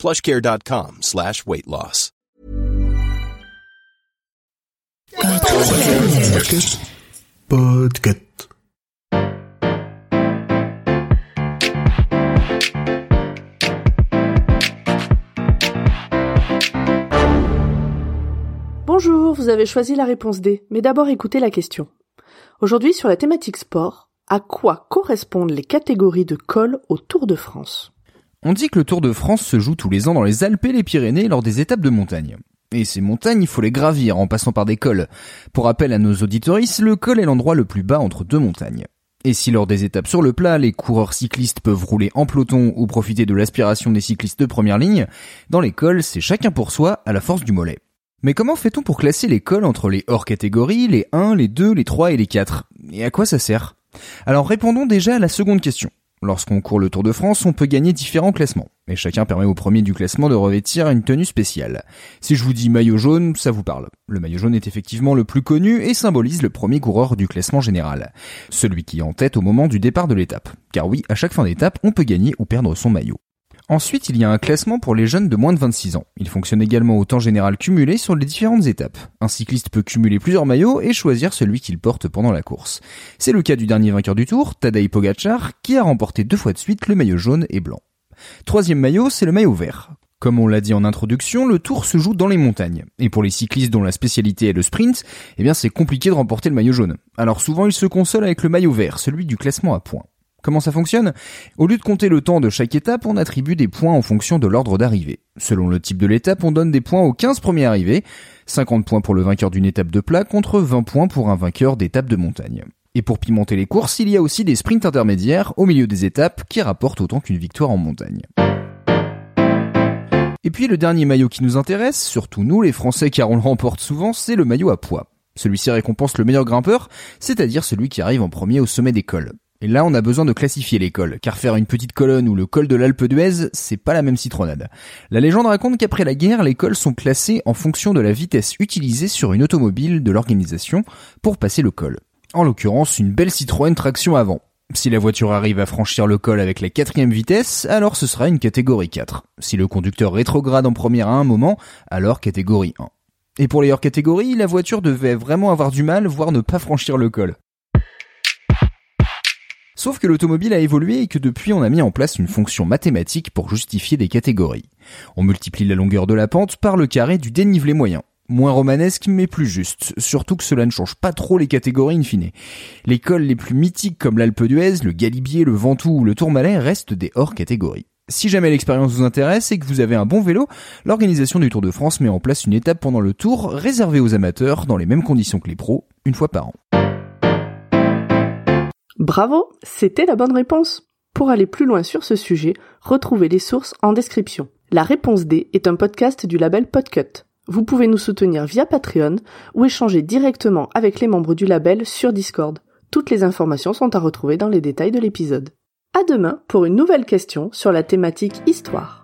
plushcare.com slash weight loss. Podcast. Bonjour, vous avez choisi la réponse D, mais d'abord écoutez la question. Aujourd'hui sur la thématique sport, à quoi correspondent les catégories de col au Tour de France? On dit que le Tour de France se joue tous les ans dans les Alpes et les Pyrénées lors des étapes de montagne. Et ces montagnes, il faut les gravir en passant par des cols. Pour rappel à nos auditoristes, le col est l'endroit le plus bas entre deux montagnes. Et si lors des étapes sur le plat, les coureurs cyclistes peuvent rouler en peloton ou profiter de l'aspiration des cyclistes de première ligne, dans les cols, c'est chacun pour soi à la force du mollet. Mais comment fait-on pour classer les cols entre les hors catégories, les 1, les 2, les 3 et les 4 Et à quoi ça sert? Alors répondons déjà à la seconde question. Lorsqu'on court le Tour de France, on peut gagner différents classements, et chacun permet au premier du classement de revêtir une tenue spéciale. Si je vous dis maillot jaune, ça vous parle. Le maillot jaune est effectivement le plus connu et symbolise le premier coureur du classement général. Celui qui est en tête au moment du départ de l'étape. Car oui, à chaque fin d'étape, on peut gagner ou perdre son maillot. Ensuite, il y a un classement pour les jeunes de moins de 26 ans. Il fonctionne également au temps général cumulé sur les différentes étapes. Un cycliste peut cumuler plusieurs maillots et choisir celui qu'il porte pendant la course. C'est le cas du dernier vainqueur du tour, Tadej Pogacar, qui a remporté deux fois de suite le maillot jaune et blanc. Troisième maillot, c'est le maillot vert. Comme on l'a dit en introduction, le tour se joue dans les montagnes. Et pour les cyclistes dont la spécialité est le sprint, eh bien c'est compliqué de remporter le maillot jaune. Alors souvent ils se consolent avec le maillot vert, celui du classement à points. Comment ça fonctionne? Au lieu de compter le temps de chaque étape, on attribue des points en fonction de l'ordre d'arrivée. Selon le type de l'étape, on donne des points aux 15 premiers arrivés, 50 points pour le vainqueur d'une étape de plat contre 20 points pour un vainqueur d'étape de montagne. Et pour pimenter les courses, il y a aussi des sprints intermédiaires au milieu des étapes qui rapportent autant qu'une victoire en montagne. Et puis le dernier maillot qui nous intéresse, surtout nous les Français car on le remporte souvent, c'est le maillot à poids. Celui-ci récompense le meilleur grimpeur, c'est-à-dire celui qui arrive en premier au sommet des cols. Et là, on a besoin de classifier les cols, car faire une petite colonne ou le col de l'Alpe d'Huez, c'est pas la même citronnade. La légende raconte qu'après la guerre, les cols sont classés en fonction de la vitesse utilisée sur une automobile de l'organisation pour passer le col. En l'occurrence, une belle Citroën traction avant. Si la voiture arrive à franchir le col avec la quatrième vitesse, alors ce sera une catégorie 4. Si le conducteur rétrograde en première à un moment, alors catégorie 1. Et pour les hors catégories, la voiture devait vraiment avoir du mal, voire ne pas franchir le col. Sauf que l'automobile a évolué et que depuis on a mis en place une fonction mathématique pour justifier des catégories. On multiplie la longueur de la pente par le carré du dénivelé moyen. Moins romanesque mais plus juste, surtout que cela ne change pas trop les catégories in fine. Les cols les plus mythiques comme l'Alpe d'Huez, le Galibier, le Ventoux ou le Tourmalet restent des hors catégories. Si jamais l'expérience vous intéresse et que vous avez un bon vélo, l'organisation du Tour de France met en place une étape pendant le tour réservée aux amateurs dans les mêmes conditions que les pros, une fois par an. Bravo, c'était la bonne réponse. Pour aller plus loin sur ce sujet, retrouvez les sources en description. La réponse D est un podcast du label Podcut. Vous pouvez nous soutenir via Patreon ou échanger directement avec les membres du label sur Discord. Toutes les informations sont à retrouver dans les détails de l'épisode. À demain pour une nouvelle question sur la thématique histoire.